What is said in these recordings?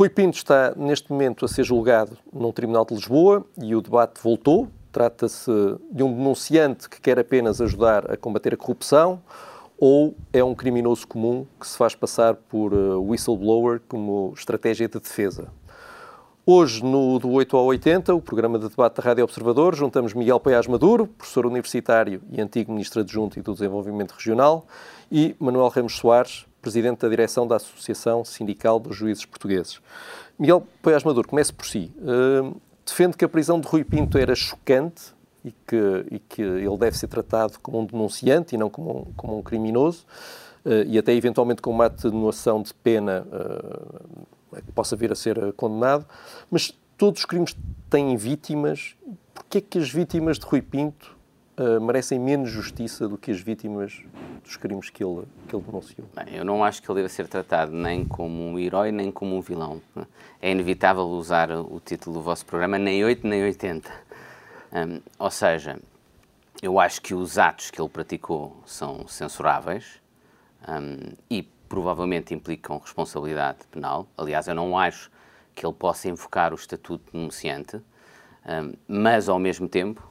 Rui Pinto está neste momento a ser julgado num tribunal de Lisboa e o debate voltou. Trata-se de um denunciante que quer apenas ajudar a combater a corrupção ou é um criminoso comum que se faz passar por uh, whistleblower como estratégia de defesa? Hoje, no do 8 ao 80, o programa de debate da Rádio Observador, juntamos Miguel Paiás Maduro, professor universitário e antigo ministro adjunto e do Desenvolvimento Regional, e Manuel Ramos Soares, presidente da direção da Associação Sindical dos Juízes Portugueses. Miguel Paiás Maduro, comece por si. Uh, defende que a prisão de Rui Pinto era chocante e que, e que ele deve ser tratado como um denunciante e não como um, como um criminoso, uh, e até eventualmente com uma atenuação de pena uh, que possa vir a ser condenado. Mas todos os crimes têm vítimas. Porquê é que as vítimas de Rui Pinto uh, merecem menos justiça do que as vítimas dos crimes que ele, que ele denunciou? Bem, eu não acho que ele deva ser tratado nem como um herói nem como um vilão. É inevitável usar o título do vosso programa nem 8 nem 80 um, ou seja, eu acho que os atos que ele praticou são censuráveis um, e provavelmente implicam responsabilidade penal. Aliás, eu não acho que ele possa invocar o estatuto de denunciante, um, mas ao mesmo tempo,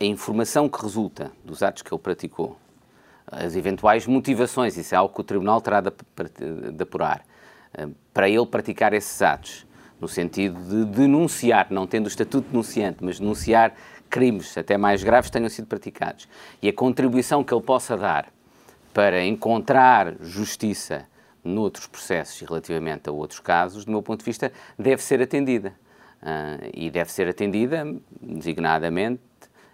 a informação que resulta dos atos que ele praticou, as eventuais motivações, isso é algo que o Tribunal terá de, de apurar, para ele praticar esses atos no sentido de denunciar, não tendo o estatuto de denunciante, mas denunciar crimes até mais graves tenham sido praticados. E a contribuição que ele possa dar para encontrar justiça noutros processos e relativamente a outros casos, do meu ponto de vista, deve ser atendida. Uh, e deve ser atendida, designadamente,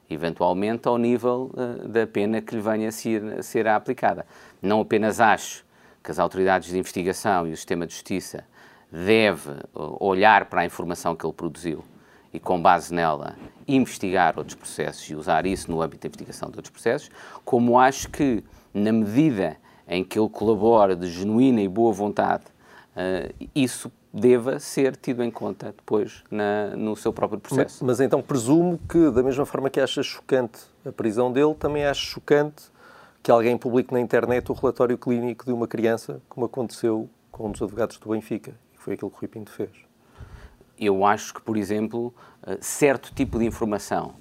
eventualmente, ao nível uh, da pena que lhe venha a ser, ser aplicada. Não apenas acho que as autoridades de investigação e o sistema de justiça deve olhar para a informação que ele produziu e, com base nela, investigar outros processos e usar isso no âmbito da investigação de outros processos, como acho que, na medida em que ele colabora de genuína e boa vontade, uh, isso deva ser tido em conta depois na, no seu próprio processo. Mas, mas, então presumo que, da mesma forma que acha chocante a prisão dele, também acha chocante que alguém publique na internet o relatório clínico de uma criança, como aconteceu com um dos advogados do Benfica foi aquilo que o Rui Pinto fez. Eu acho que, por exemplo, eh, certo tipo de informação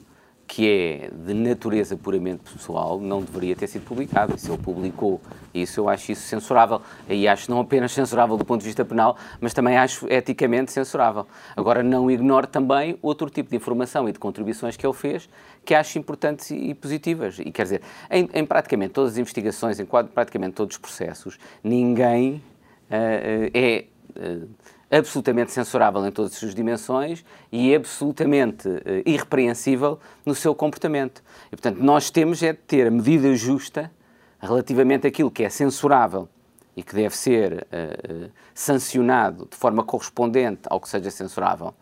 que é de natureza puramente pessoal não deveria ter sido publicado. Se ele publicou isso, eu acho isso censurável. E acho não apenas censurável do ponto de vista penal, mas também acho eticamente censurável. Agora, não ignoro também outro tipo de informação e de contribuições que ele fez que acho importantes e positivas. E quer dizer, em, em praticamente todas as investigações, em praticamente todos os processos, ninguém uh, é uh, absolutamente censurável em todas as suas dimensões e absolutamente uh, irrepreensível no seu comportamento. E, portanto, nós temos é de ter a medida justa relativamente àquilo que é censurável e que deve ser uh, sancionado de forma correspondente ao que seja censurável,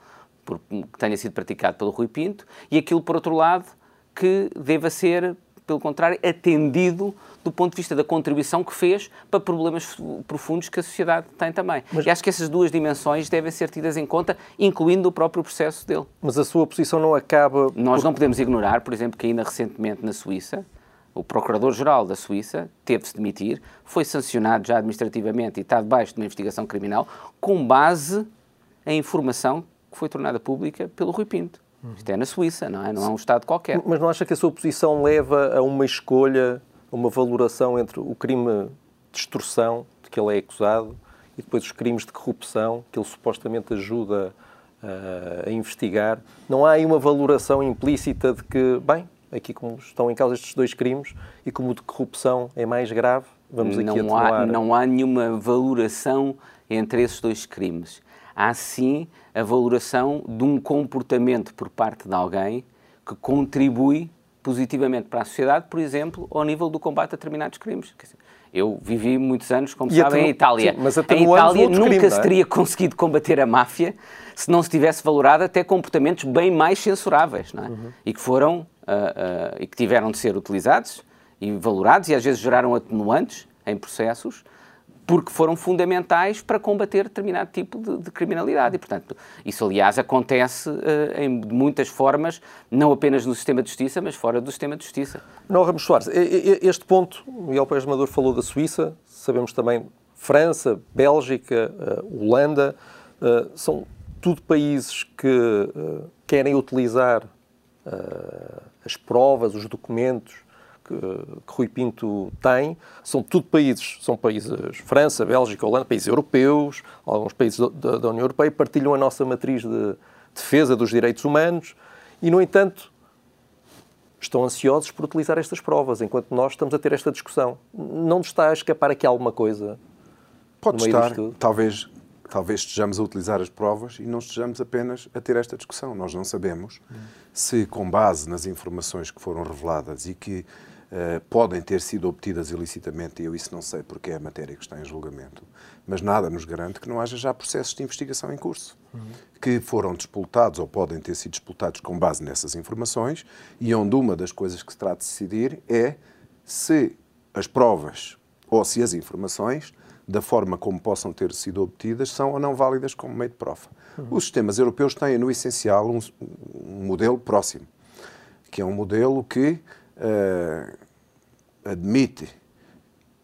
por, que tenha sido praticado pelo Rui Pinto, e aquilo, por outro lado, que deva ser pelo contrário, atendido do ponto de vista da contribuição que fez para problemas profundos que a sociedade tem também. Mas, e acho que essas duas dimensões devem ser tidas em conta, incluindo o próprio processo dele. Mas a sua posição não acaba. Nós por... não podemos ignorar, por exemplo, que ainda recentemente na Suíça, o Procurador-Geral da Suíça teve de demitir, foi sancionado já administrativamente e está debaixo de uma investigação criminal com base em informação que foi tornada pública pelo Rui Pinto. Isto é na Suíça, não é? Não é um Estado qualquer. Mas não acha que a sua posição leva a uma escolha, a uma valoração entre o crime de extorsão, de que ele é acusado, e depois os crimes de corrupção, que ele supostamente ajuda uh, a investigar? Não há aí uma valoração implícita de que, bem, aqui como estão em causa estes dois crimes e como o de corrupção é mais grave, vamos aqui não Há, não há nenhuma valoração entre esses dois crimes há sim a valoração de um comportamento por parte de alguém que contribui positivamente para a sociedade, por exemplo, ao nível do combate a determinados crimes. Eu vivi muitos anos, como e sabem, em Itália. Sim, mas em Itália nunca crime, se é? teria conseguido combater a máfia se não se tivesse valorado até comportamentos bem mais censuráveis, é? uhum. E que foram uh, uh, e que tiveram de ser utilizados e valorados e às vezes geraram atenuantes em processos porque foram fundamentais para combater determinado tipo de, de criminalidade. E, portanto, isso, aliás, acontece uh, em muitas formas, não apenas no sistema de justiça, mas fora do sistema de justiça. Não, Ramos Soares, este ponto, Miguel Pérez Maduro falou da Suíça, sabemos também França, Bélgica, Holanda, são tudo países que querem utilizar as provas, os documentos que, que Rui Pinto tem, são tudo países, são países, França, Bélgica, Holanda, países europeus, alguns países da, da União Europeia, partilham a nossa matriz de defesa dos direitos humanos e, no entanto, estão ansiosos por utilizar estas provas, enquanto nós estamos a ter esta discussão. Não nos está a escapar aqui alguma coisa? Pode estar, talvez, talvez estejamos a utilizar as provas e não estejamos apenas a ter esta discussão. Nós não sabemos hum. se, com base nas informações que foram reveladas e que uh, podem ter sido obtidas ilicitamente, e eu isso não sei porque é a matéria que está em julgamento, mas nada nos garante que não haja já processos de investigação em curso, uhum. que foram disputados ou podem ter sido disputados com base nessas informações e onde uma das coisas que se trata de decidir é se as provas ou se as informações, da forma como possam ter sido obtidas, são ou não válidas como meio de prova. Uhum. Os sistemas europeus têm, no essencial, um, um, modelo próximo, que é um modelo que uh, admite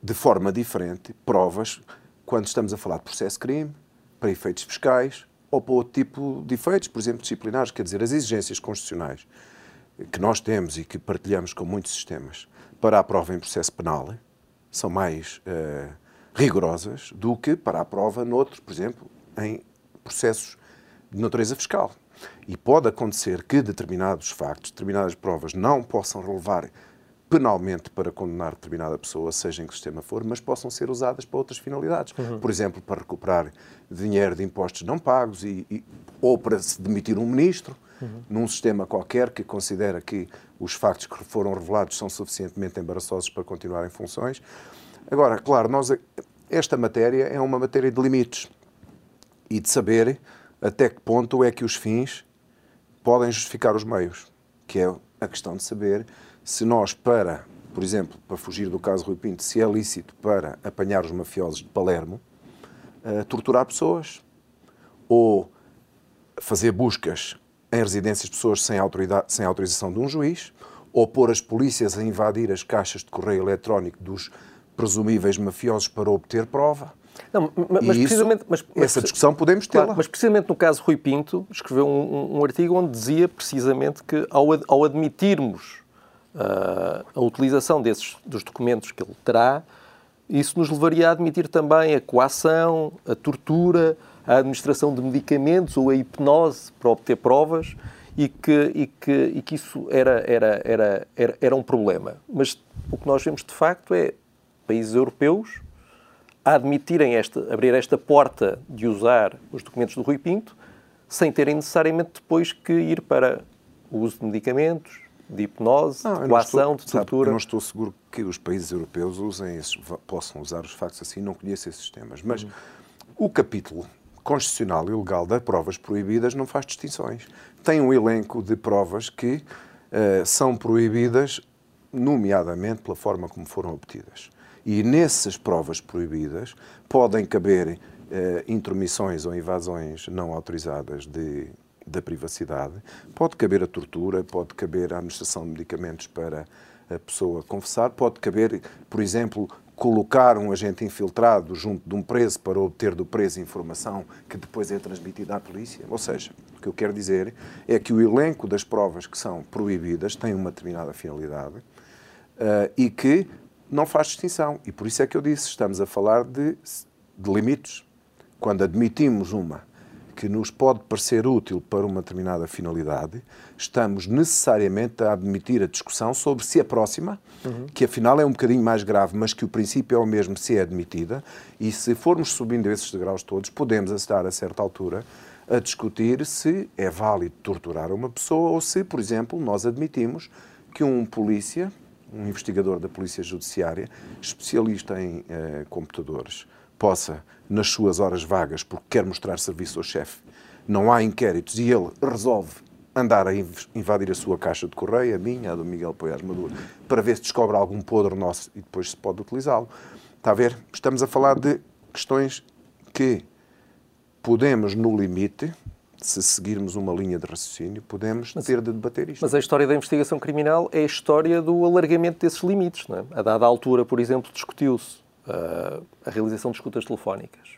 de forma diferente provas quando estamos a falar de processo crime, para efeitos fiscais ou para outro tipo de efeitos, por exemplo, disciplinares, quer dizer, as exigências constitucionais que nós temos e que partilhamos com muitos sistemas para a prova em processo penal são mais uh, rigorosas do que para a prova noutros, por exemplo, em processos de natureza fiscal. E pode acontecer que determinados factos, determinadas provas não possam relevar penalmente para condenar determinada pessoa, seja em que sistema for, mas possam ser usadas para outras finalidades. Uhum. Por exemplo, para recuperar dinheiro de impostos não pagos e, e ou para se demitir um ministro uhum. num sistema qualquer que considera que os factos que foram revelados são suficientemente embaraçosos para continuar em funções. Agora, claro, nós, esta matéria é uma matéria de limites e de saber até que ponto é que os fins podem justificar os meios, que é a questão de saber se nós, para, por exemplo, para fugir do caso Rui Pinto, se é lícito para apanhar os mafiosos de Palermo, uh, torturar pessoas ou fazer buscas em residências de pessoas sem, sem autorização de um juiz, ou pôr as polícias a invadir as caixas de correio eletrónico dos presumíveis mafiosos para obter prova. Não, mas, e precisamente, mas, mas, essa discussão podemos tê-la. Claro, mas precisamente no caso Rui Pinto, escreveu um, um artigo onde dizia precisamente que ao, ad, ao admitirmos uh, a utilização desses, dos documentos que ele terá, isso nos levaria a admitir também a coação, a tortura, a administração de medicamentos ou a hipnose para obter provas e que, e que, e que isso era, era, era, era, era um problema. Mas o que nós vemos de facto é países europeus a admitirem esta, abrir esta porta de usar os documentos do Rui Pinto sem terem necessariamente depois que ir para o uso de medicamentos, de hipnose, não, de coação, de tortura. eu não estou seguro que os países europeus usem esses, possam usar os factos assim, não conheço esses sistemas. Mas uhum. o capítulo constitucional e legal das provas proibidas não faz distinções. Tem um elenco de provas que uh, são proibidas, nomeadamente pela forma como foram obtidas. E nessas provas proibidas podem caber uh, intromissões ou invasões não autorizadas de da privacidade, pode caber a tortura, pode caber a administração de medicamentos para a pessoa confessar, pode caber, por exemplo, colocar um agente infiltrado junto de um preso para obter do preso informação que depois é transmitida à polícia. Ou seja, o que eu quero dizer é que o elenco das provas que são proibidas tem uma determinada finalidade uh, e que não faz distinção. E por isso é que eu disse, estamos a falar de, de limites. Quando admitimos uma que nos pode parecer útil para uma determinada finalidade, estamos necessariamente a admitir a discussão sobre se a próxima, uhum. que afinal é um bocadinho mais grave, mas que o princípio é o mesmo se é admitida, e se formos subindo esses degraus todos, podemos estar a certa altura a discutir se é válido torturar uma pessoa ou se, por exemplo, nós admitimos que um polícia, um investigador da Polícia Judiciária, especialista em eh, computadores, possa, nas suas horas vagas, porque quer mostrar serviço ao chefe, não há inquéritos e ele resolve andar a invadir a sua caixa de correio, a minha, a do Miguel Poiás Maduro, para ver se descobre algum podre nosso e depois se pode utilizá-lo. Está a ver? Estamos a falar de questões que podemos, no limite, se seguirmos uma linha de raciocínio, podemos mas, ter de debater isto. Mas a história da investigação criminal é a história do alargamento desses limites. Não é? A dada altura, por exemplo, discutiu-se uh, a realização de escutas telefónicas.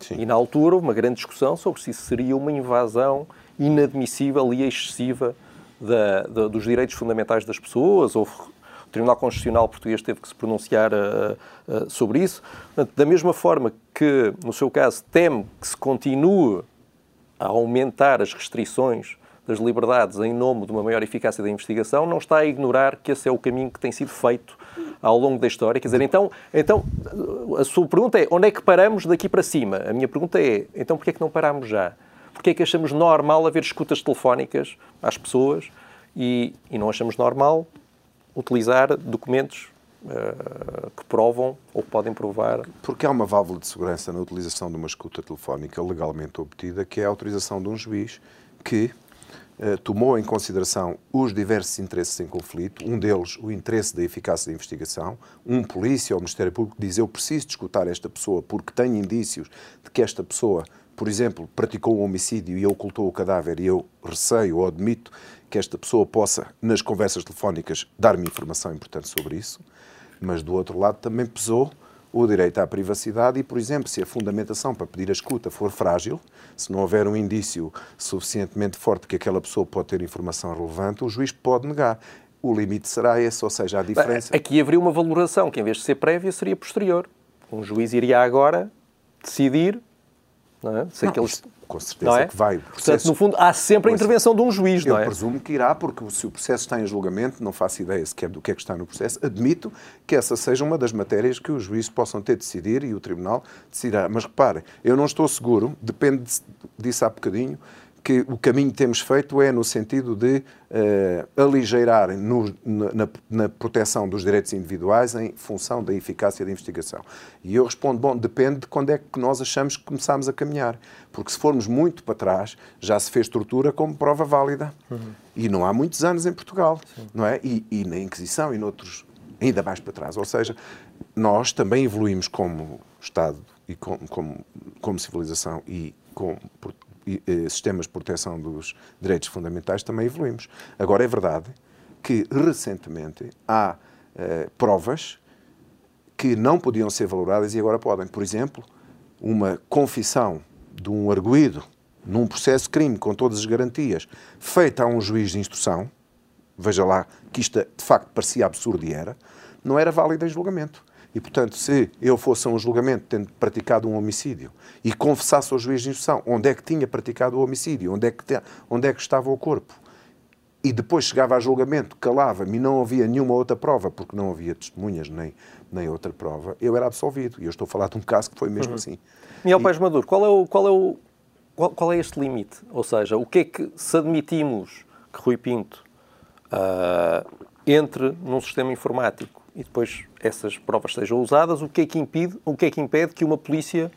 Sim. E na altura houve uma grande discussão sobre se isso seria uma invasão inadmissível e excessiva da, da, dos direitos fundamentais das pessoas. Houve, o Tribunal Constitucional Português teve que se pronunciar uh, uh, sobre isso. da mesma forma que, no seu caso, teme que se continue a aumentar as restrições das liberdades em nome de uma maior eficácia da investigação, não está a ignorar que esse é o caminho que tem sido feito ao longo da história. Quer dizer, então, então a sua pergunta é onde é que paramos daqui para cima? A minha pergunta é, então porquê é que não paramos já? Porquê é que achamos normal haver escutas telefónicas às pessoas e, e não achamos normal utilizar documentos uh, que provam ou podem provar? Porque há uma válvula de segurança na utilização de uma escuta telefónica legalmente obtida, que é a autorização de um juiz que eh, tomou em consideração os diversos interesses em conflito, um deles o interesse da eficácia da investigação. Um polícia ou Ministério Público diz: Eu preciso escutar esta pessoa porque tenho indícios de que esta pessoa, por exemplo, praticou um homicídio e ocultou o cadáver, e eu receio ou admito que esta pessoa possa, nas conversas telefónicas, dar-me informação importante sobre isso. Mas do outro lado também pesou o direito à privacidade e, por exemplo, se a fundamentação para pedir a escuta for frágil, se não houver um indício suficientemente forte que aquela pessoa pode ter informação relevante, o juiz pode negar. O limite será esse, ou seja, a diferença. Aqui haveria uma valoração que, em vez de ser prévia, seria posterior. Um juiz iria agora decidir não é? Se não, aqueles... Com certeza é? que vai. Portanto, no fundo, há sempre a intervenção de um juiz, não é? Eu presumo que irá, porque se o processo está em julgamento, não faço ideia sequer do que é que está no processo, admito que essa seja uma das matérias que os juízes possam ter de decidir e o Tribunal decidirá. Mas reparem, eu não estou seguro, depende disso há bocadinho, que o caminho que temos feito é no sentido de uh, aligeirar no, na, na, proteção dos direitos individuais em função da eficácia da investigação. E eu respondo, bom, depende de quando é que nós achamos que começamos a caminhar. Porque se formos muito para trás, já se fez tortura como prova válida. Uhum. E não há muitos anos em Portugal, Sim. não é? E, e na Inquisição e noutros ainda mais para trás. Ou seja, nós também evoluímos como Estado e como, como, como civilização e como sistemas de proteção dos direitos fundamentais também evoluímos. Agora, é verdade que recentemente há uh, provas que não podiam ser valoradas e agora podem. Por exemplo, uma confissão de um arguído num processo de crime com todas as garantias, feita a um juiz de instrução, veja lá que isto de facto parecia absurdo e era, não era válida em julgamento. E, portanto, se eu fosse a um julgamento tendo praticado um homicídio e confessasse ao juiz de instrução onde é que tinha praticado o homicídio, onde é que, te, onde é que estava o corpo, e depois chegava a julgamento, calava-me e não havia nenhuma outra prova, porque não havia testemunhas nem, nem outra prova, eu era absolvido. E eu estou a falar de um caso que foi mesmo uhum. assim. Miguel e... Pais Maduro, qual é, o, qual, é o, qual, qual, é este limite? Ou seja, o que é que, se admitimos que Rui Pinto uh, entre num sistema informático e depois essas provas sejam usadas, o que é que impede, o que é que, impede que uma polícia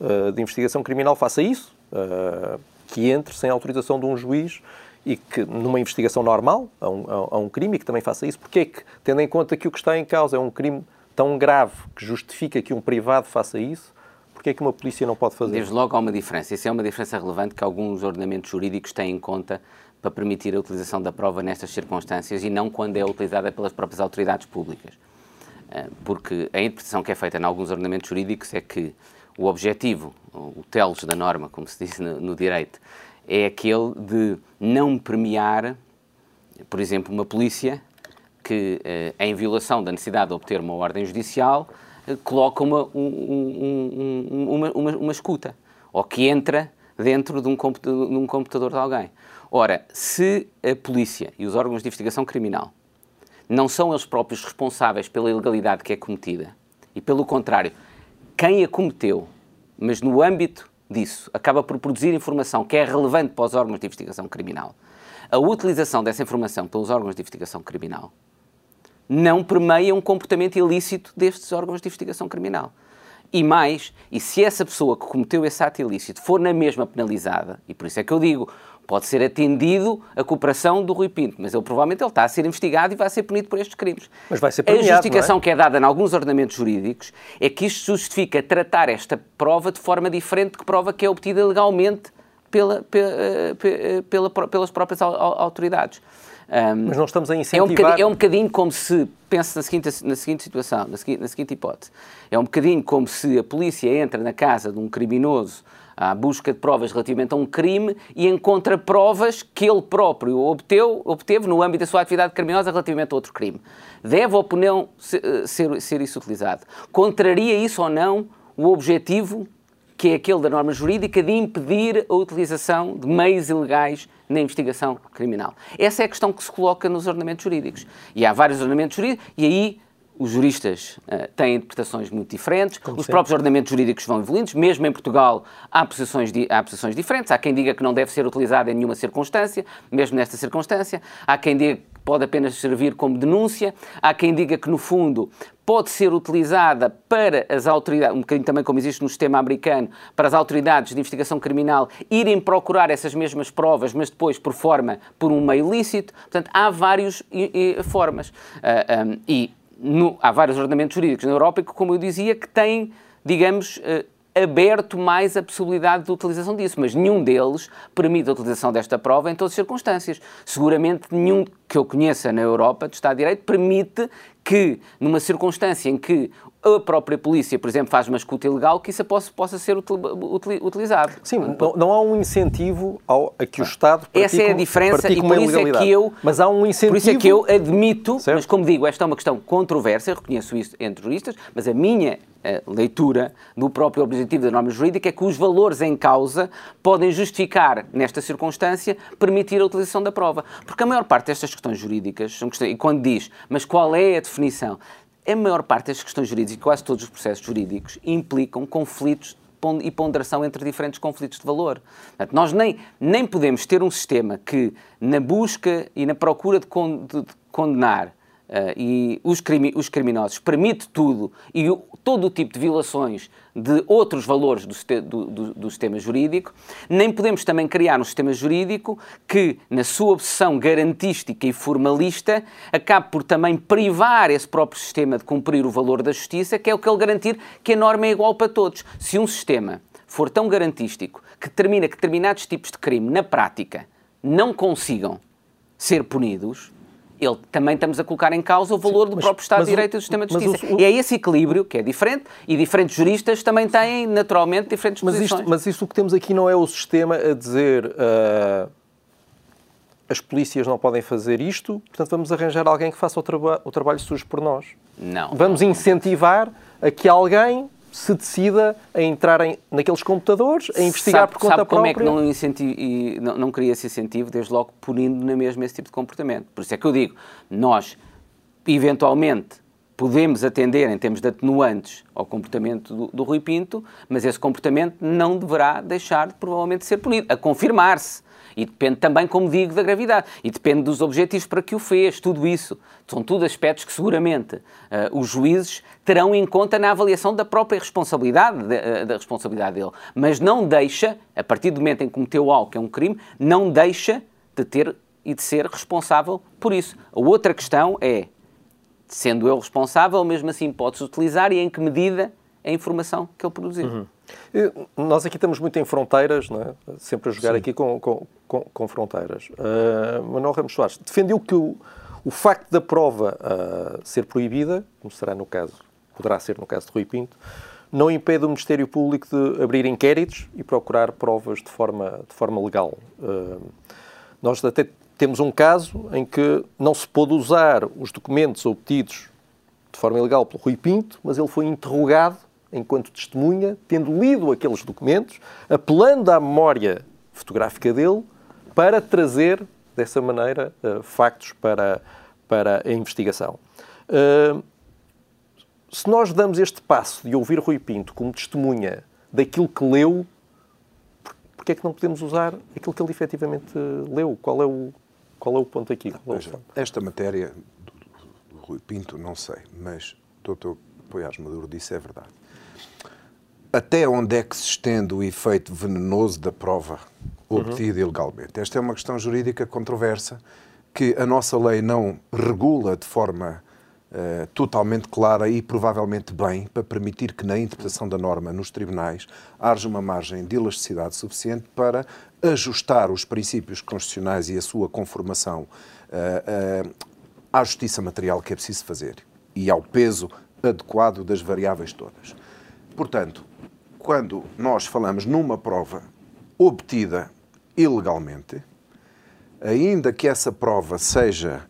uh, de investigação criminal faça isso? Uh, que entre sem autorização de um juiz e que, numa investigação normal, a um, a um crime, e que também faça isso. Porque é que, tendo em conta que o que está em causa é um crime tão grave que justifica que um privado faça isso, porque é que uma polícia não pode fazer? Desde logo há uma diferença. Isso é uma diferença relevante que alguns ordenamentos jurídicos têm em conta para permitir a utilização da prova nestas circunstâncias e não quando é utilizada pelas próprias autoridades públicas. Eh, porque a interpretação que é feita em alguns ordenamentos jurídicos é que o objetivo, o telos da norma, como se diz no, no direito, é aquele de não premiar, por exemplo, uma polícia que, eh, em violação da necessidade de obter uma ordem judicial, eh, coloca uma, um, um, uma, uma, uma escuta ou que entra dentro de um, computador, de um computador de alguém. Ora, se a polícia e os órgãos de investigação criminal não são eles próprios responsáveis pela ilegalidade que é cometida, e pelo contrário, quem a cometeu, mas no âmbito disso, acaba por produzir informação que é relevante para os órgãos de investigação criminal, a utilização dessa informação pelos órgãos de investigação criminal não permeia um comportamento ilícito destes órgãos de investigação criminal. E mais, e se essa pessoa que cometeu esse ato ilícito for na mesma penalizada, e por isso é que eu digo, pode ser atendido a cooperação do Rui Pinto, mas ele provavelmente ele está a ser investigado e vai ser punido por estes crimes. Mas vai ser premiado, A justificação é? que é dada em alguns ordenamentos jurídicos é que isto justifica tratar esta prova de forma diferente que prova que é obtida legalmente pela, pela, pela, pelas próprias autoridades. Um, Mas não estamos a incentivar... É um, é um bocadinho como se, pense na seguinte, na seguinte situação, na seguinte, na seguinte hipótese, é um bocadinho como se a polícia entra na casa de um criminoso à busca de provas relativamente a um crime e encontra provas que ele próprio obteu, obteve no âmbito da sua atividade criminosa relativamente a outro crime. Deve ou não ser, ser, ser isso utilizado? Contraria isso ou não o objetivo que é aquele da norma jurídica de impedir a utilização de meios ilegais na investigação criminal. Essa é a questão que se coloca nos ordenamentos jurídicos. E há vários ordenamentos jurídicos, e aí os juristas uh, têm interpretações muito diferentes, Como os sempre. próprios ordenamentos jurídicos vão evoluindo, mesmo em Portugal há posições, há posições diferentes, há quem diga que não deve ser utilizada em nenhuma circunstância, mesmo nesta circunstância, há quem diga que pode apenas servir como denúncia, há quem diga que no fundo pode ser utilizada para as autoridades, um bocadinho também como existe no sistema americano, para as autoridades de investigação criminal irem procurar essas mesmas provas, mas depois por forma, por um meio lícito. Portanto, há várias formas. Uh, ah, um, e no, há vários ordenamentos jurídicos na Europa que, como eu dizia, que têm, digamos, eh, aberto mais a possibilidade de utilização disso, mas nenhum deles permite a utilização desta prova em todas as circunstâncias. Seguramente nenhum que eu conheça na Europa de Estado de Direito permite que, numa circunstância em que a própria polícia, por exemplo, faz uma escuta ilegal, que isso possa, possa ser utilizado. Sim, não, não, há um incentivo ao, a que o Estado Essa é a diferença e por isso é que eu... Mas há um incentivo... Por isso é que eu admito, certo? mas como digo, esta é uma questão controversa, reconheço isso entre juristas, mas a minha a leitura do próprio objetivo da norma jurídica é que os valores em causa podem justificar, nesta circunstância, permitir a utilização da prova. Porque a maior parte destas questões jurídicas, e quando diz, mas qual é a definição? A maior parte das questões jurídicas, quase todos os processos jurídicos, implicam conflitos e ponderação entre diferentes conflitos de valor. Portanto, nós nem, nem podemos ter um sistema que, na busca e na procura de, condenar Uh, e os, crimi os, criminosos permite tudo e todo o tipo de violações de outros valores do, do, do, sistema jurídico, nem podemos também criar um sistema jurídico que, na sua obsessão garantística e formalista, acabe por também privar esse próprio sistema de cumprir o valor da justiça, que é o que ele garantir que a norma é igual para todos. Se um sistema for tão garantístico que determina que determinados tipos de crime, na prática, não consigam ser punidos, ele, também estamos a colocar em causa o valor Sim, do mas, próprio Estado de Direito e do sistema de Justiça. O, o, e é esse equilíbrio que é diferente e diferentes juristas também têm, naturalmente, diferentes mas posições. Isto, mas isto o que temos aqui não é o sistema a dizer uh, as polícias não podem fazer isto, portanto vamos arranjar alguém que faça o, traba o trabalho sujo por nós. Não. Vamos incentivar a que alguém se decida a entrar em, naqueles computadores, a investigar sabe, por conta sabe própria. como é que não, incentivo, não, não cria esse incentivo, desde logo punindo na mesma esse tipo de comportamento. Por isso é que eu digo, nós, eventualmente, podemos atender em termos de atenuantes ao comportamento do, do Rui Pinto, mas esse comportamento não deverá deixar de provavelmente ser punido, a confirmar-se e depende também, como digo, da gravidade. E depende dos objetivos para que o fez, tudo isso. São tudo aspectos que seguramente uh, os juízes terão em conta na avaliação da própria responsabilidade, de, uh, da responsabilidade dele. Mas não deixa, a partir do momento em que cometeu algo que é um crime, não deixa de ter e de ser responsável por isso. A outra questão é, sendo eu responsável, mesmo assim podes utilizar e em que medida a informação que ele produziu. Uhum. Nós aqui estamos muito em fronteiras, não é? sempre a jogar Sim. aqui com, com, com, com fronteiras. Uh, Manuel Ramos Soares defendeu que o, o facto da prova uh, ser proibida, como será no caso, poderá ser no caso de Rui Pinto, não impede o Ministério Público de abrir inquéritos e procurar provas de forma, de forma legal. Uh, nós até temos um caso em que não se pôde usar os documentos obtidos de forma ilegal pelo Rui Pinto, mas ele foi interrogado enquanto testemunha, tendo lido aqueles documentos, apelando à memória fotográfica dele para trazer, dessa maneira, uh, factos para, para a investigação. Uh, se nós damos este passo de ouvir Rui Pinto como testemunha daquilo que leu, porque é que não podemos usar aquilo que ele efetivamente leu? Qual é o, qual é o ponto aqui? Veja, esta matéria do, do Rui Pinto, não sei, mas o Dr. Poiás Maduro disse é verdade até onde é que se estende o efeito venenoso da prova obtida uhum. ilegalmente? Esta é uma questão jurídica controversa que a nossa lei não regula de forma uh, totalmente clara e provavelmente bem para permitir que na interpretação da norma nos tribunais haja uma margem de elasticidade suficiente para ajustar os princípios constitucionais e a sua conformação uh, uh, à justiça material que é preciso fazer e ao peso adequado das variáveis todas. Portanto, quando nós falamos numa prova obtida ilegalmente, ainda que essa prova seja,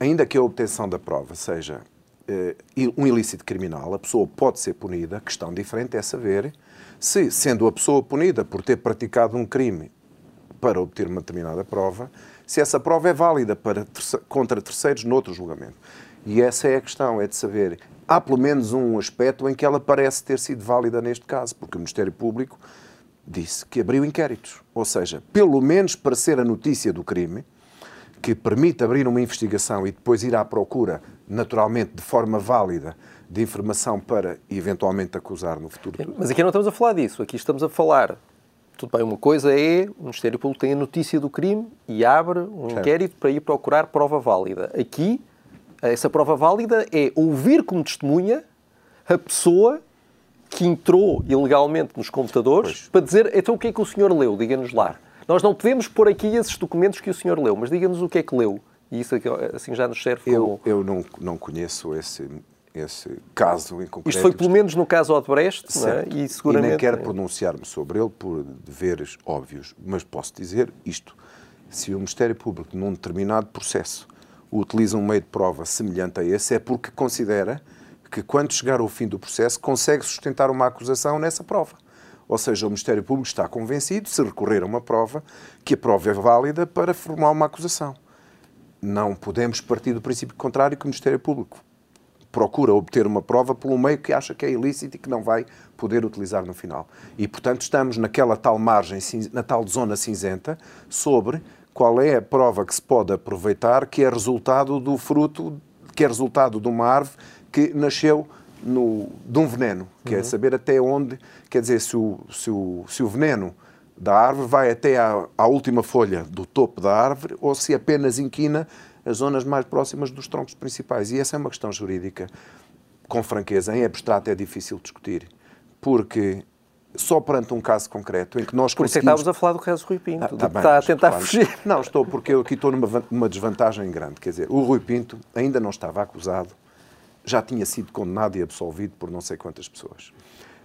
ainda que a obtenção da prova seja eh, um ilícito criminal, a pessoa pode ser punida. A questão diferente é saber se, sendo a pessoa punida por ter praticado um crime para obter uma determinada prova, se essa prova é válida para, contra terceiros noutro julgamento. E essa é a questão, é de saber. Há pelo menos um aspecto em que ela parece ter sido válida neste caso, porque o Ministério Público disse que abriu inquéritos. Ou seja, pelo menos para ser a notícia do crime, que permite abrir uma investigação e depois ir à procura, naturalmente, de forma válida, de informação para eventualmente acusar no futuro. Mas aqui não estamos a falar disso. Aqui estamos a falar. Tudo bem, uma coisa é o Ministério Público tem a notícia do crime e abre um certo. inquérito para ir procurar prova válida. Aqui, essa prova válida é ouvir como testemunha a pessoa que entrou ilegalmente nos computadores pois. para dizer então o que é que o senhor leu, diga-nos lá. Nós não podemos pôr aqui esses documentos que o senhor leu, mas diga-nos o que é que leu. E isso assim já nos serve como... Eu, eu não, não conheço esse, esse caso em concreto. Isto foi pelo menos no caso Odebrecht, é? e seguramente... E nem quero pronunciar-me sobre ele por deveres óbvios, mas posso dizer isto. Se o Ministério Público, num determinado processo, utiliza um meio de prova semelhante a esse, é porque considera que, quando chegar ao fim do processo, consegue sustentar uma acusação nessa prova. Ou seja, o Ministério Público está convencido, se recorrer a uma prova, que a prova é válida para formar uma acusação. Não podemos partir do princípio contrário que o Ministério Público procura obter uma prova pelo meio que acha que é ilícito e que não vai poder utilizar no final. E, portanto, estamos naquela tal margem, na tal zona cinzenta, sobre qual é a prova que se pode aproveitar que é resultado do fruto, que é resultado de uma árvore que nasceu no, de um veneno, que é uhum. é saber até onde, quer dizer, se o, se o, se o veneno da árvore vai até à, à, última folha do topo da árvore ou se apenas inquina as zonas mais próximas dos troncos principais. E essa é uma questão jurídica, com franqueza, em abstrato é difícil discutir, porque só perante um caso concreto em que nós Por isso é que estávamos a falar do caso Rui Pinto, ah, tá bem, está a tentar claro, fugir. Não, estou porque eu aqui estou numa, numa desvantagem grande. Quer dizer, o Rui Pinto ainda não estava acusado já tinha sido condenado e absolvido por não sei quantas pessoas.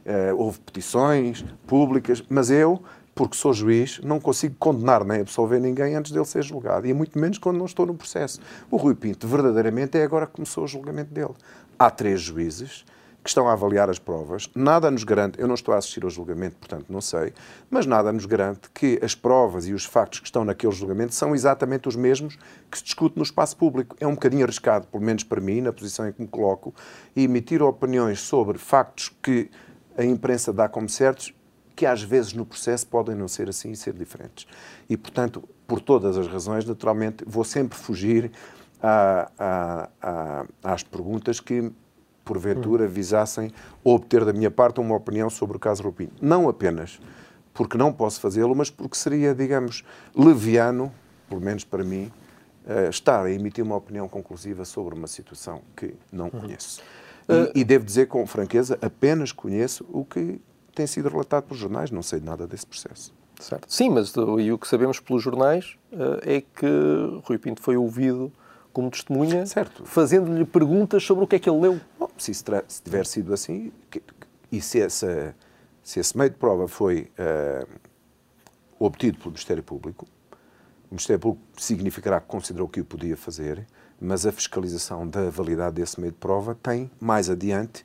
Uh, houve petições públicas, mas eu, porque sou juiz, não consigo condenar nem absolver ninguém antes dele ser julgado, e muito menos quando não estou no processo. O Rui Pinto, verdadeiramente, é agora que começou o julgamento dele. Há três juízes que estão a avaliar as provas. Nada nos garante, eu não estou a assistir ao julgamento, portanto não sei, mas nada nos garante que as provas e os factos que estão naquele julgamento são exatamente os mesmos que se discute no espaço público. É um bocadinho arriscado, pelo menos para mim, na posição em que me coloco, emitir opiniões sobre factos que a imprensa dá como certos, que às vezes no processo podem não ser assim e ser diferentes. E, portanto, por todas as razões, naturalmente, vou sempre fugir a, a, a, às perguntas que porventura, visassem obter da minha parte uma opinião sobre o caso Rupim. Não apenas porque não posso fazê-lo, mas porque seria, digamos, leviano, pelo menos para mim, uh, estar a emitir uma opinião conclusiva sobre uma situação que não uhum. conheço. E, e, devo dizer com franqueza, apenas conheço o que tem sido relatado pelos jornais, não sei nada desse processo. Certo. Sim, mas e o que sabemos pelos jornais é que Rui Pinto foi ouvido como testemunha, fazendo-lhe perguntas sobre o que é que ele leu. Bom, se, isso se tiver sido assim, que, e se, essa, se esse meio de prova foi uh, obtido pelo Ministério Público, o Ministério Público significará que considerou que o podia fazer, mas a fiscalização da validade desse meio de prova tem, mais adiante,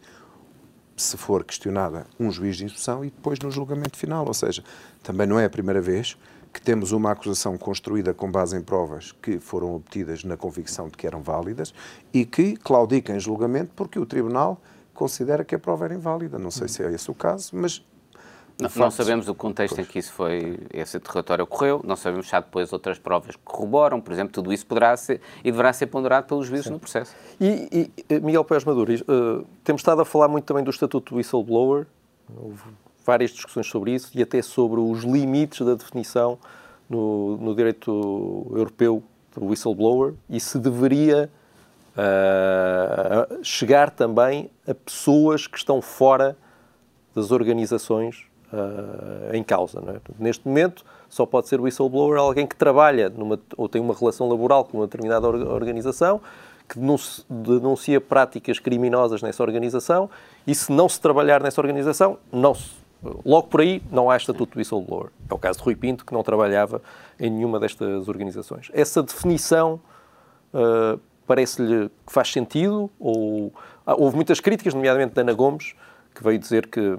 se for questionada, um juiz de instrução e depois no julgamento final. Ou seja, também não é a primeira vez que temos uma acusação construída com base em provas que foram obtidas na convicção de que eram válidas e que claudica em julgamento porque o Tribunal considera que a prova era inválida. Não sei se é esse o caso, mas não, não, sabemos o contexto pois. em que isso foi, esse interrogatório ocorreu, não sabemos se há depois outras provas que corroboram, por exemplo, tudo isso poderá ser e deverá ser ponderado pelos juízes Sim. no processo. E, e Miguel Pérez Maduro, uh, temos estado a falar muito também do Estatuto do Whistleblower, houve várias discussões sobre isso e até sobre os limites da definição no, no direito europeu do whistleblower e se deveria uh, chegar também a pessoas que estão fora das organizações uh, em causa. É? Neste momento, só pode ser whistleblower alguém que trabalha numa, ou tem uma relação laboral com uma determinada organização, que denuncia práticas criminosas nessa organização e se não se trabalhar nessa organização, não se, logo por aí não há estatuto de whistleblower. É o caso de Rui Pinto, que não trabalhava em nenhuma destas organizações. Essa definição uh, parece-lhe que faz sentido? Ou ah, houve muitas críticas, nomeadamente de Ana Gomes, que veio dizer que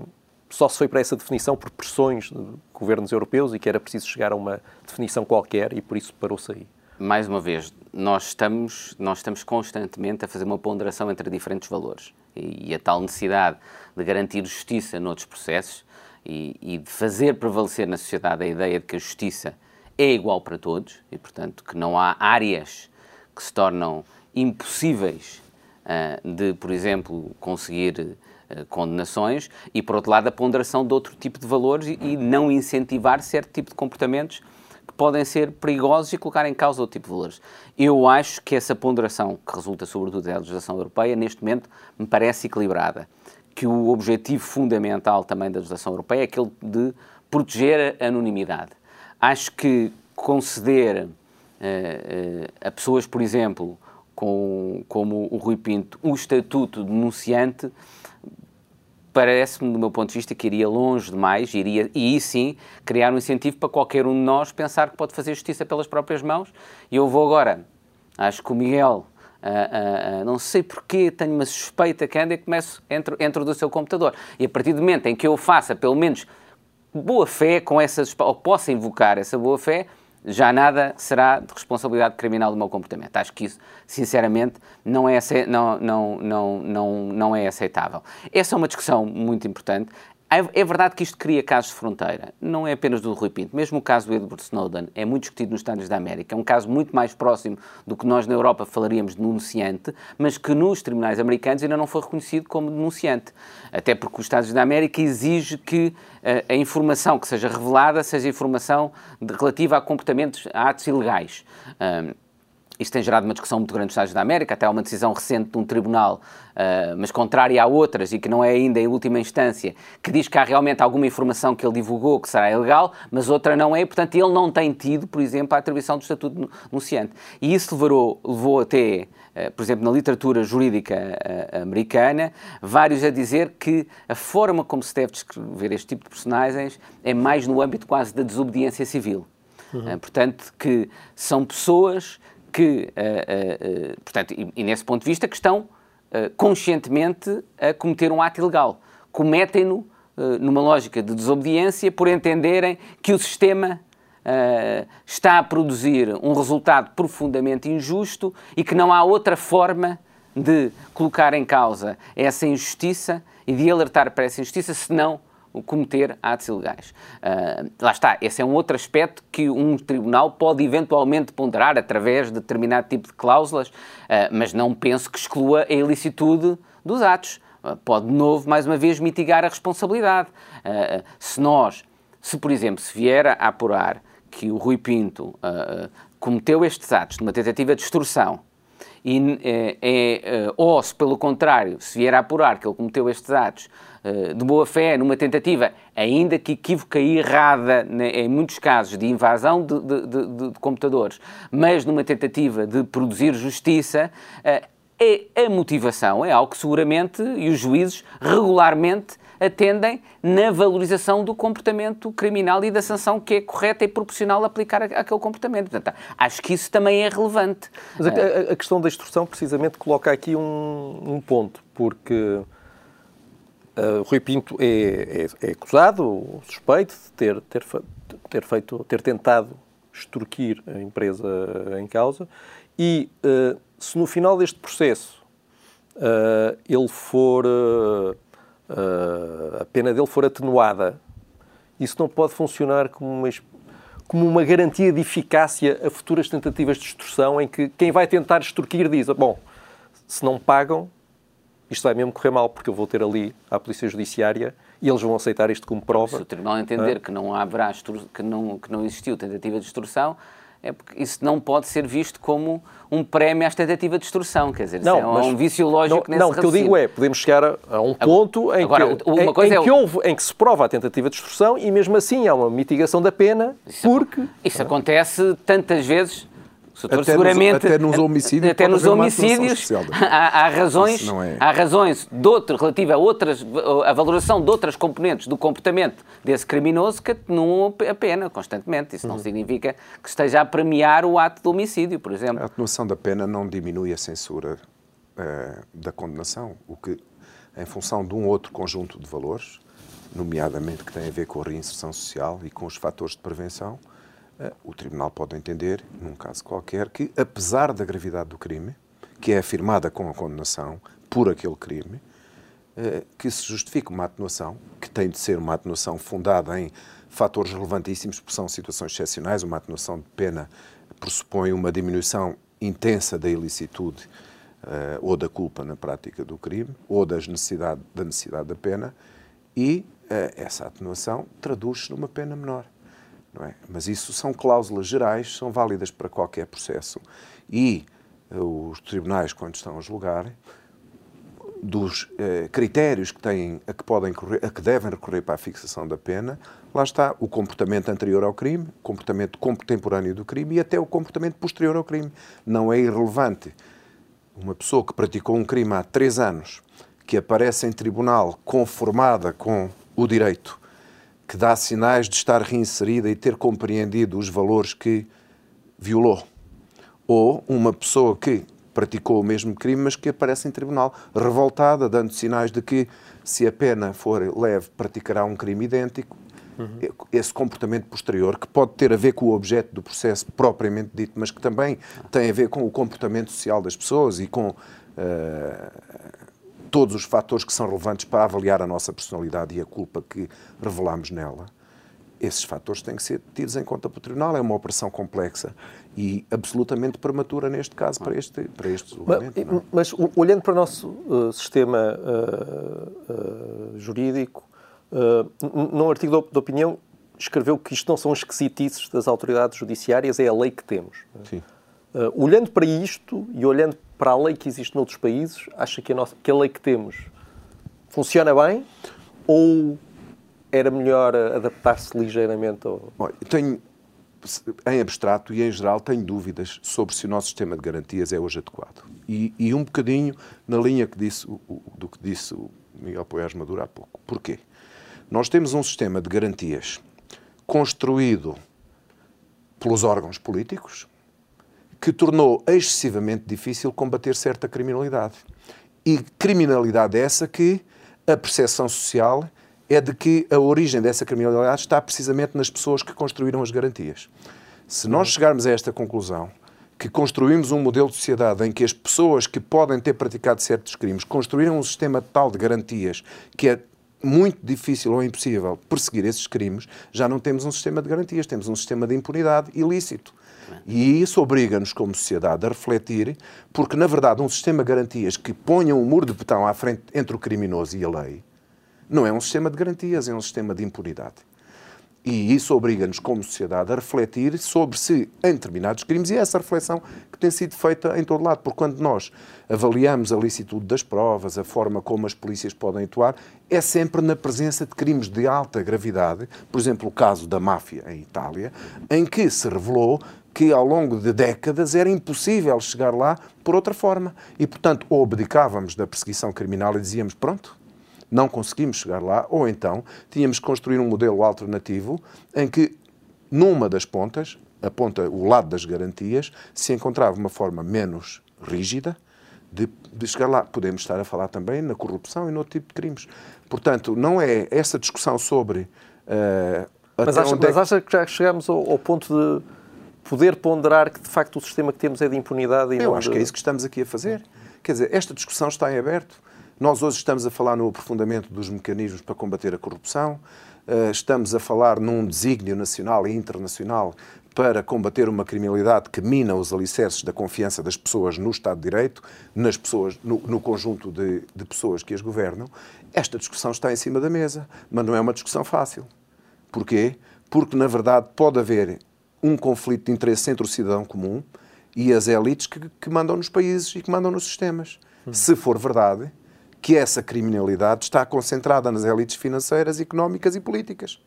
só se foi para essa definição por pressões de governos europeus e que era preciso chegar a uma definição qualquer e por isso parou-se aí. Mais uma vez, nós estamos, nós estamos constantemente a fazer uma ponderação entre diferentes valores e, a tal necessidade de garantir justiça noutros processos e, e de fazer prevalecer na sociedade a ideia de que a justiça é igual para todos e, portanto, que não há áreas que se tornam impossíveis uh, de, por exemplo, conseguir eh, condenações e, por outro lado, a ponderação de outro tipo de valores e, e, não incentivar certo tipo de comportamentos podem ser perigosos e colocar em causa outro tipo de valores. Eu acho que essa ponderação, que resulta sobretudo da legislação europeia, neste momento me parece equilibrada. Que o objetivo fundamental também da legislação europeia é aquele de proteger a anonimidade. Acho que conceder uh, uh, a pessoas, por exemplo, com, como o Rui Pinto, um estatuto de denunciante parece-me, do meu ponto de vista, que iria longe demais, iria, e aí sim, criar um incentivo para qualquer um de nós pensar que pode fazer justiça pelas próprias mãos. E eu vou agora, acho que o Miguel, uh, uh, uh, não sei porquê, tenho uma suspeita que anda e começo, entro, entro do seu computador. E a partir do momento em que eu faça, pelo menos, boa fé com essas, ou possa invocar essa boa fé, já nada será de responsabilidade criminal do meu comportamento. Acho que isso, sinceramente, não é, não, não, não, não, não é aceitável. Essa é uma discussão muito importante. É, é verdade que isto cria casos de fronteira. Não é apenas do Rui Pinto. Mesmo o caso do Edward Snowden é muito discutido nos Estados da América. É um caso muito mais próximo do que nós na Europa falaríamos de denunciante, mas que nos tribunais americanos ainda não foi reconhecido como denunciante. Até porque os Estados da América exige que a, eh, a informação que seja revelada seja informação de, relativa a comportamentos, a atos ilegais. Um, isto tem gerado uma discussão muito grande nos Estados da América, até há uma decisão recente de um tribunal, uh, mas contrária a outras e que não é ainda em última instância, que diz que há realmente alguma informação que ele divulgou que será ilegal, mas outra não é, e portanto ele não tem tido, por exemplo, a atribuição do estatuto de denunciante. E isso levou, levou até, uh, por exemplo, na literatura jurídica uh, americana, vários a dizer que a forma como se deve descrever este tipo de personagens é mais no âmbito quase da desobediência civil. Uhum. portanto, que são pessoas que, uh, uh, portanto, e, e, nesse ponto de vista, que estão conscientemente a cometer um ato ilegal. Cometem-no numa lógica de desobediência por entenderem que o sistema está a produzir um resultado profundamente injusto e que não há outra forma de colocar em causa essa injustiça e de alertar para essa injustiça senão cometer atos ilegais. Uh, lá está, esse é um outro aspecto que um tribunal pode eventualmente ponderar através de determinado tipo de cláusulas, uh, mas não penso que exclua a ilicitude dos atos. Uh, pode, de novo, mais uma vez, mitigar a responsabilidade. se nós, se por exemplo, se vier a apurar que o Rui Pinto cometeu estes atos de uma tentativa de extorsão e, é, é, ou se pelo contrário, se vier a apurar que ele cometeu estes atos eh, de boa fé, numa tentativa, ainda que equívoca e errada, né, em muitos casos, de invasão de, de, de, de computadores, mas numa tentativa de produzir justiça, eh, é, a motivação é algo que seguramente, e os juízes regularmente atendem na valorização do comportamento criminal e da sanção que é correta e proporcional aplicar aquele comportamento. Portanto, acho que isso também é relevante. Mas a, a questão da instrução, precisamente, coloca aqui um, um ponto, porque Uh, Rui Pinto é, é, é, acusado, suspeito, de ter, ter, ter, feito, ter tentado extorquir a empresa em causa e uh, se no final deste processo uh, ele for a pena dele for atenuada, isso não pode funcionar como uma, como uma garantia de eficácia a futuras tentativas de extorsão em que quem vai tentar extorquir diz, bom, se não pagam, isto vai mesmo correr mal, porque eu vou ter ali a Polícia Judiciária e eles vão aceitar isto como prova. Se o Tribunal entender ah. que não haverá que não, que não existiu tentativa de extorsão, é porque isso não pode ser visto como um prémio à tentativa de destruição, quer dizer, não, é um vício lógico não, nesse Não, o que eu digo é, podemos chegar a, um ponto em, Agora, que, em, é... que houve, em que se prova a tentativa de destrução e mesmo assim há uma mitigação da pena, isso porque... Isso acontece tantas vezes até seguramente nos, até nos homicídios, até nos homicídios há, há, razões, é... há razões de outro, relativa a outras a valoração de outras componentes do comportamento desse criminoso que atenuam a pena constantemente. Isso não uhum. significa que esteja a premiar o ato de homicídio, por exemplo. A atenuação da pena não diminui a censura uh, da condenação, o que em função de um outro conjunto de valores, nomeadamente que tem a ver com a reinserção social e com os fatores de prevenção, o Tribunal pode entender, num caso qualquer, que, apesar da gravidade do crime, que é afirmada com a condenação por aquele crime, eh, que se justifique uma atenuação, que tem de ser uma atenuação fundada em fatores relevantíssimos, porque são situações excepcionais. Uma atenuação de pena pressupõe uma diminuição intensa da ilicitude uh, ou da culpa na prática do crime, ou das necessidade, da necessidade da pena, e uh, essa atenuação traduz-se numa pena menor. É? Mas isso são cláusulas gerais, são válidas para qualquer processo. E uh, os tribunais, quando estão a julgar, dos uh, critérios que têm, a que, podem correr, a que devem recorrer para a fixação da pena, lá está o comportamento anterior ao crime, o comportamento contemporâneo do crime e até o comportamento posterior ao crime. Não é irrelevante uma pessoa que praticou um crime há três anos, que aparece em tribunal conformada com o direito que dá sinais de estar reinserida e ter compreendido os valores que violou. Ou uma pessoa que praticou o mesmo crime, mas que aparece em tribunal revoltada, dando sinais de que, se a pena for leve, praticará um crime idêntico. Uhum. Esse comportamento posterior, que pode ter a ver com o objeto do processo propriamente dito, mas que também tem a ver com o comportamento social das pessoas e com uh, todos os fatores que são relevantes para avaliar a nossa personalidade e a culpa que revelamos nela, esses fatores têm que ser tidos em conta pelo Tribunal. É uma operação complexa e absolutamente prematura neste caso para este, para este julgamento. Mas, mas olhando para o nosso uh, sistema uh, uh, jurídico, num artigo de opinião escreveu que isto não são esquisitices das autoridades judiciárias, é a lei que temos. Sim. olhando para isto e olhando para a lei que existe noutros países, acha que a, nossa, que a lei que temos funciona bem ou era melhor adaptar-se ligeiramente ao... Bom, tenho, em abstrato e em geral, tenho dúvidas sobre se o nosso sistema de garantias é hoje adequado. E, e um bocadinho na linha que disse, do que disse o Miguel Poiás Maduro há pouco. Porquê? Nós temos um sistema de garantias construído pelos órgãos políticos, que tornou excessivamente difícil combater certa criminalidade. E criminalidade essa que a percepção social é de que a origem dessa criminalidade está precisamente nas pessoas que construíram as garantias. Se nós chegarmos a esta conclusão, que construímos um modelo de sociedade em que as pessoas que podem ter praticado certos crimes construíram um sistema tal de garantias que é muito difícil ou impossível perseguir esses crimes, já não temos um sistema de garantias, temos um sistema de impunidade ilícito. E isso obriga-nos, como sociedade, a refletir, porque, na verdade, um sistema de garantias que ponha um muro de betão à frente entre o criminoso e a lei não é um sistema de garantias, é um sistema de impunidade. E isso obriga-nos, como sociedade, a refletir sobre se, em determinados crimes, e é essa reflexão que tem sido feita em todo lado, porque quando nós avaliamos a licitude das provas, a forma como as polícias podem atuar, é sempre na presença de crimes de alta gravidade, por exemplo, o caso da máfia em Itália, em que se revelou que ao longo de décadas era impossível chegar lá por outra forma. E, portanto, ou abdicávamos da perseguição criminal e dizíamos, pronto, não conseguimos chegar lá, ou então tínhamos que construir um modelo alternativo em que, numa das pontas, a ponta, o lado das garantias, se encontrava uma forma menos rígida de, de chegar lá. Podemos estar a falar também na corrupção e no outro tipo de crimes. Portanto, não é essa discussão sobre. Uh, mas, acha, é mas acha que já chegamos ao, ao ponto de poder ponderar que, de facto, o sistema que temos é de impunidade. E Eu acho de... que é isso que estamos aqui a fazer. Quer dizer, esta discussão está em aberto. Nós hoje estamos a falar no aprofundamento dos mecanismos para combater a corrupção, eh, estamos a falar num desígnio nacional e internacional para combater uma criminalidade que mina os alicerces da confiança das pessoas no Estado de Direito, nas pessoas, no, no conjunto de, de pessoas que as governam. Esta discussão está em cima da mesa, mas não é uma discussão fácil. Porquê? Porque, na verdade, pode haver um conflito de interesse entre o cidadão comum e as elites que, que mandam nos países e que mandam nos sistemas. Hum. Se for verdade que essa criminalidade está concentrada nas elites financeiras, económicas e políticas.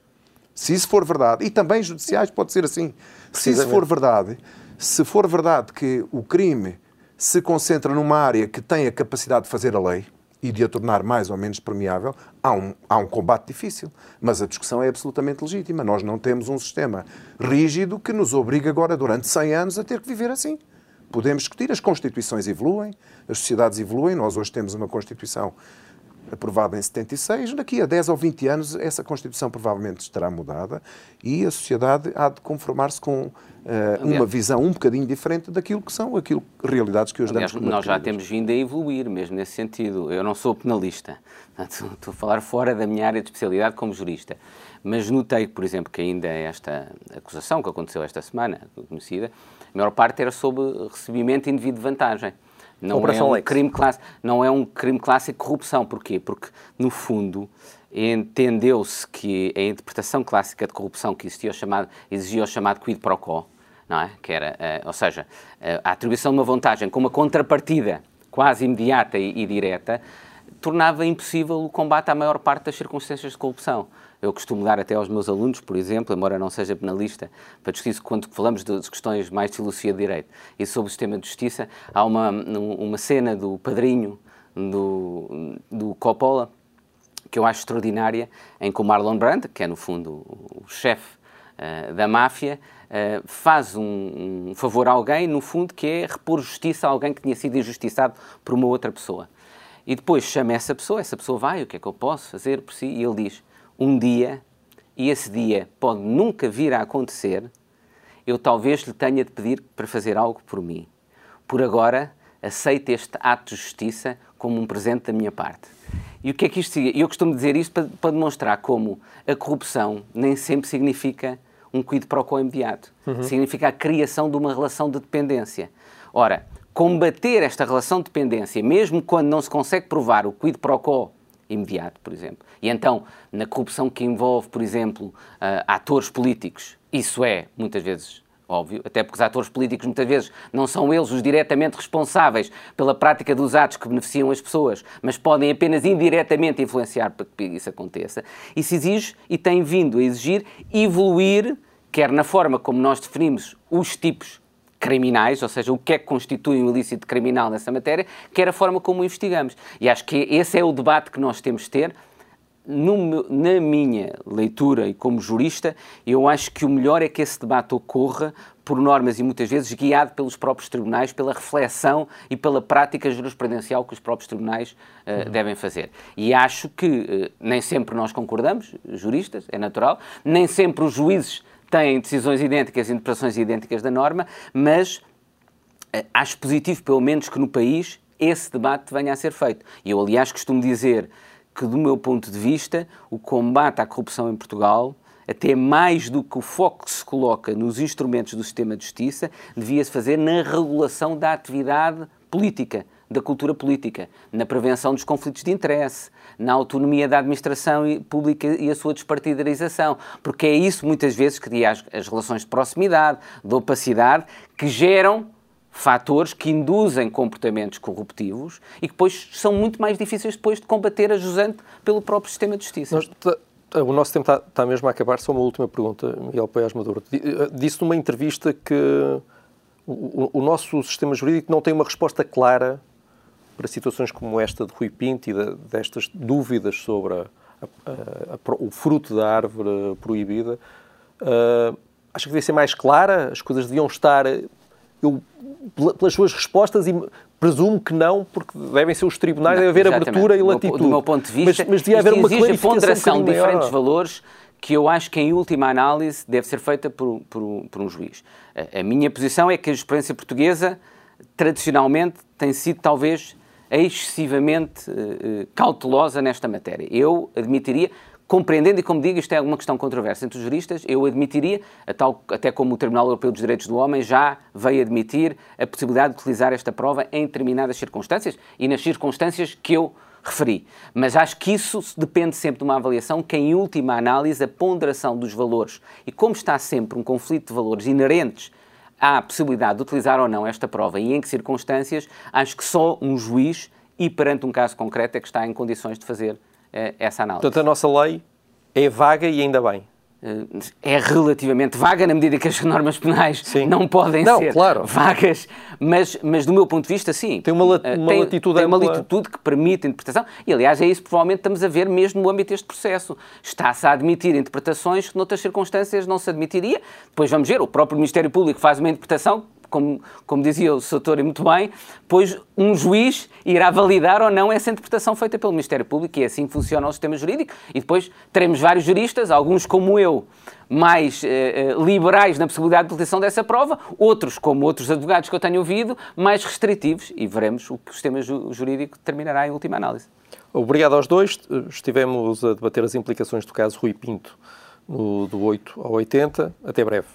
Se isso for verdade, e também judiciais pode ser assim, se isso for verdade, se for verdade que o crime se concentra numa área que tem a capacidade de fazer a lei e de a tornar mais ou menos permeável, há um, há um combate difícil. Mas a discussão é absolutamente legítima. Nós não temos um sistema rígido que nos obriga agora, durante 100 anos, a ter que viver assim. Podemos discutir, as constituições evoluem, as sociedades evoluem, nós hoje temos uma Constituição aprovada em 76, daqui a 10 ou 20 anos essa Constituição provavelmente estará mudada e a sociedade há de conformar-se com uh, uma visão um bocadinho diferente daquilo que são aquilo, realidades que hoje Aliás, damos como Nós já temos vindo a evoluir mesmo nesse sentido. Eu não sou penalista, estou a falar fora da minha área de especialidade como jurista, mas notei, por exemplo, que ainda esta acusação que aconteceu esta semana, conhecida, a maior parte era sobre recebimento indevido de vantagem. Não é, um crime clássico, não é um crime clássico corrupção. Porquê? Porque, no fundo, entendeu-se que a interpretação clássica de corrupção que existia o chamado, exigia o chamado quid pro quo, não é? que era, uh, ou seja, uh, a atribuição de uma vantagem com uma contrapartida quase imediata e, e direta, tornava impossível o combate à maior parte das circunstâncias de corrupção. Eu costumo dar até aos meus alunos, por exemplo, embora não seja penalista, para discutir quando falamos de questões mais de filosofia de direito e sobre o sistema de justiça, há uma, uma cena do padrinho do, do Coppola que eu acho extraordinária, em que o Marlon Brando, que é no fundo o, chefe uh, da máfia, uh, faz um, um, favor a alguém, no fundo, que é repor justiça a alguém que tinha sido injustiçado por uma outra pessoa. E depois chama essa pessoa, essa pessoa vai, o que é que eu posso fazer por si? E ele diz: um dia, e esse dia pode nunca vir a acontecer, eu talvez lhe tenha de pedir para fazer algo por mim. Por agora, aceite este ato de justiça como um presente da minha parte. E o que é que isto significa? Eu costumo dizer isto para, para, demonstrar como a corrupção nem sempre significa um quid pro quo imediato. Uhum. Significa a criação de uma relação de dependência. Ora, combater esta relação de dependência, mesmo quando não se consegue provar o quid pro quo imediato, por exemplo. E então, na corrupção que envolve, por exemplo, uh, atores políticos, isso é, muitas vezes, óbvio, até porque os atores políticos muitas vezes não são eles os diretamente responsáveis pela prática dos atos que beneficiam as pessoas, mas podem apenas indiretamente influenciar para que isso aconteça. Isso exige e tem vindo a exigir evoluir, quer na forma como nós definimos os tipos criminais, ou seja, o que é que constitui um ilícito criminal nessa matéria, quer a forma como o investigamos. E acho que esse é o debate que nós temos de ter. No, na minha leitura e como jurista, eu acho que o melhor é que esse debate ocorra por normas e muitas vezes guiado pelos próprios tribunais, pela reflexão e pela prática jurisprudencial que os próprios tribunais uh, uhum. devem fazer. E acho que uh, nem sempre nós concordamos, juristas, é natural, nem sempre os juízes têm decisões idênticas, interpretações idênticas da norma, mas uh, acho positivo, pelo menos, que no país esse debate venha a ser feito. E eu, aliás, costumo dizer que, do meu ponto de vista, o combate à corrupção em Portugal, até mais do que o foco que se coloca nos instrumentos do sistema de justiça, devia-se fazer na regulação da atividade política, da cultura política, na prevenção dos conflitos de interesse, na autonomia da administração pública e a sua despartidarização, porque é isso muitas vezes que cria as, as relações de proximidade, de opacidade, que geram fatores que induzem comportamentos corruptivos e que depois são muito mais difíceis depois de combater a jusante pelo próprio sistema de justiça. Nós, o nosso tempo está, está, mesmo a acabar. Só uma última pergunta, Miguel Paiás Maduro. Eh, disse numa entrevista que o, o, nosso sistema jurídico não tem uma resposta clara para situações como esta de Rui Pinto e de, destas dúvidas sobre a, a, o fruto da árvore proibida, uh, acho que devia ser mais clara, as coisas deviam estar, eu, pelas suas respostas, e presumo que não, porque devem ser os tribunais, não, deve haver exatamente. abertura e latitude. Do meu ponto de vista, mas, mas devia haver uma clarificação ponderação de diferentes valores que eu acho que, em última análise, deve ser feita por, por, por um juiz. A, a minha posição é que a jurisprudência portuguesa, tradicionalmente, tem sido talvez excessivamente uh, cautelosa nesta matéria. Eu admitiria, compreendendo, e como digo, isto é uma questão controversa entre os juristas, eu admitiria, até como o Tribunal Europeu dos Direitos do Homem já veio admitir a possibilidade de utilizar esta prova em determinadas circunstâncias e nas circunstâncias que eu referi. Mas acho que isso depende sempre de uma avaliação que, em última análise, a ponderação dos valores e como está sempre um conflito de valores inerentes à possibilidade de utilizar ou não esta prova e em que circunstâncias, acho que só um juiz e perante um caso concreto é que está em condições de fazer eh, essa análise. Portanto, a nossa lei é vaga e ainda bem. Eh, é relativamente vaga na medida que as normas penais sim. não podem não, ser claro. vagas, mas, mas do meu ponto de vista, sim. Tem uma, eh, uma tem, latitude Tem uma latitude que permite interpretação e, aliás, é isso que provavelmente estamos a ver mesmo no âmbito deste processo. Está-se a admitir interpretações que noutras circunstâncias não se admitiria. Depois vamos ver, o próprio Ministério Público faz uma interpretação como, como dizia o Soutor e muito bem, pois um juiz irá validar ou não essa interpretação feita pelo Ministério Público e assim funciona o sistema jurídico. E depois teremos vários juristas, alguns como eu, mais eh, eh, liberais na possibilidade de utilização dessa prova, outros, como outros advogados que eu tenho ouvido, mais restritivos e veremos o que o sistema ju jurídico determinará em última análise. Obrigado aos dois. Estivemos a debater as implicações do caso Rui Pinto do 8 ao 80. Até breve.